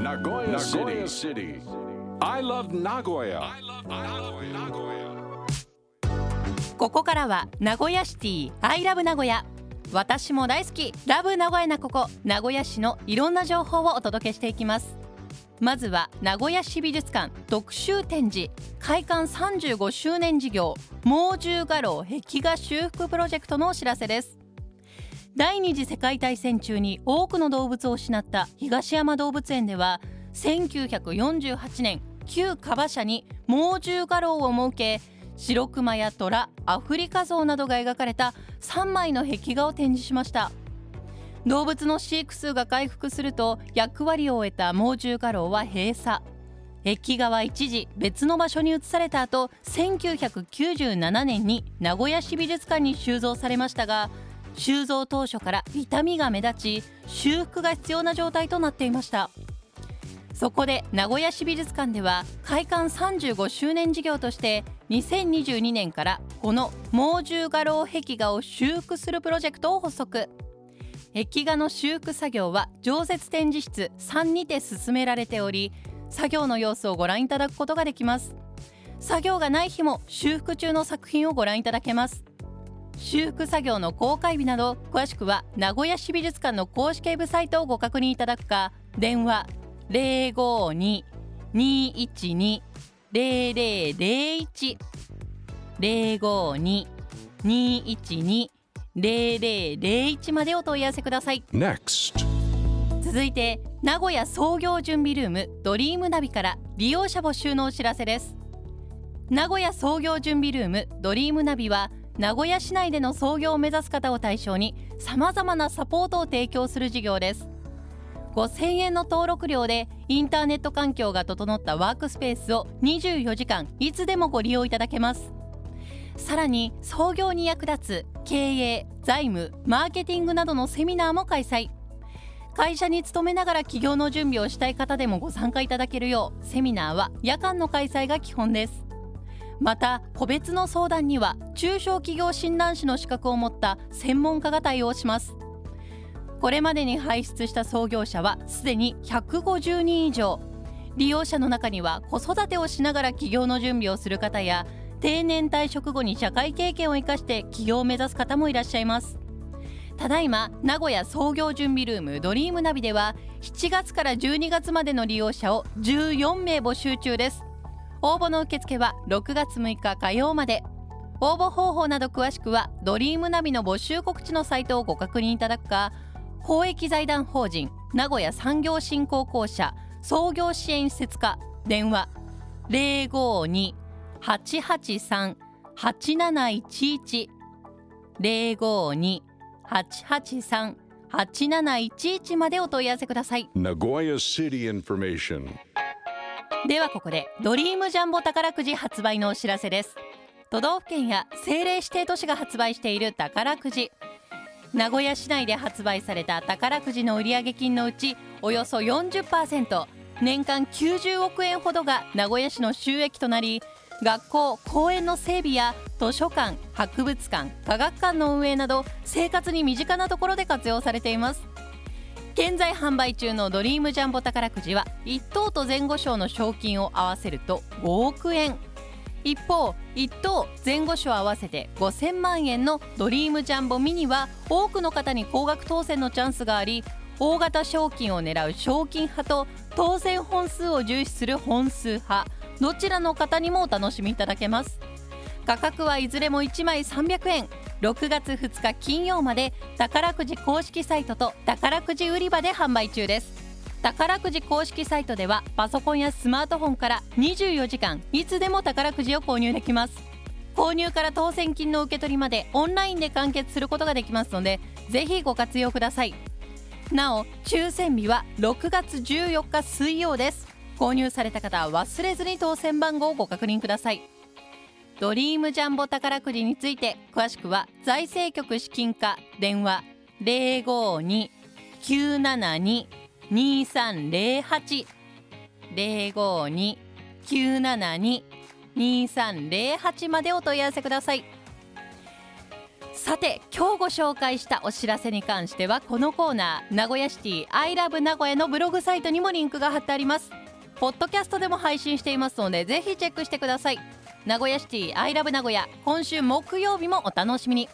Nagoya City. I love Nagoya. ここからは名古屋シティ I love 名古屋私も大好き。ラブ名古屋なここ。名古屋市のいろんな情報をお届けしていきます。まずは名古屋市美術館。特集展示。開館35周年事業。猛獣画廊壁画修復プロジェクトのお知らせです第二次世界大戦中に多くの動物を失った東山動物園では1948年旧カバ社に猛獣画廊を設け白熊や虎アフリカゾウなどが描かれた3枚の壁画を展示しました。動物の飼育数が回復すると役割を終えた猛獣画廊は閉鎖。壁画は一時別の場所に移された後1997年に名古屋市美術館に収蔵されましたが収蔵当初から痛みが目立ち修復が必要な状態となっていました。そこで名古屋市美術館では開館35周年事業として2022年からこの猛獣画廊壁画を修復するプロジェクトを発足。壁画の修復作業は常設展示室3にて進められており作業の様子をご覧いただくことができます。作業がない日も修復中の作品をご覧いただけます。修復作業の公開日など詳しくは名古屋市美術館の公式ウェブサイトをご確認いただくか電話052-212-0001 052-212-0001までお問い合わせください。Next. 続いて名古屋創業準備ルームドリームナビから利用者募集のお知らせです。名古屋創業準備ルームドリームナビは名古屋市内での創業を目指す方を対象にさまざまなサポートを提供する事業です。5000円の登録料でインターネット環境が整ったワークスペースを24時間いつでもご利用いただけます。さらに創業に役立つ経営財務マーケティングなどのセミナーも開催。会社に勤めながら起業の準備をしたい方でもご参加いただけるようセミナーは夜間の開催が基本です。また個別の相談には中小企業診断士の資格を持った専門家が対応します。これまでに輩出した創業者はすでに150人以上。利用者の中には子育てをしながら起業の準備をする方や定年退職後に社会経験を生かして起業を目指す方もいらっしゃいます。ただいま名古屋創業準備ルームドリームナビでは7月から12月までの利用者を14名募集中です。応募の受付は6月6日火曜まで応募方法など詳しくはドリームナビの募集告知のサイトをご確認いただくか公益財団法人名古屋産業振興公社創業支援施設課電話052-883-8711 052-883-8711までお問い合わせください Nagoya City information. ではここでドリームジャンボ宝くじ発売のお知らせです。都道府県や政令指定都市が発売している宝くじ。名古屋市内で発売された宝くじの売上金のうちおよそ40%年間90億円ほどが名古屋市の収益となり学校公園の整備や図書館博物館科学館の運営など生活に身近なところで活用されています。現在販売中のドリームジャンボ宝くじは1等と前後賞の賞金を合わせると5億円。一方1等前後賞合わせて5000万円のドリームジャンボミニは多くの方に高額当選のチャンスがあり大型賞金を狙う賞金派と当選本数を重視する本数派どちらの方にもお楽しみいただけます。価格はいずれも1枚300円。6月2日金曜まで宝くじ公式サイトと宝くじ売り場で販売中です。宝くじ公式サイトではパソコンやスマートフォンから24時間いつでも宝くじを購入できます。購入から当選金の受け取りまでオンラインで完結することができますのでぜひご活用ください。なお抽選日は6月14日水曜です。購入された方は忘れずに当選番号をご確認ください。ドリームジャンボ宝くじについて詳しくは財政局資金課電話052-972-2308 052-972-2308までお問い合わせください。さて今日ご紹介したお知らせに関してはこのコーナー名古屋シティアイラブ名古屋のブログサイトにもリンクが貼ってあります。ポッドキャストでも配信していますのでぜひチェックしてください。名古屋シティアイラブ名古屋。今週木曜日もお楽しみに。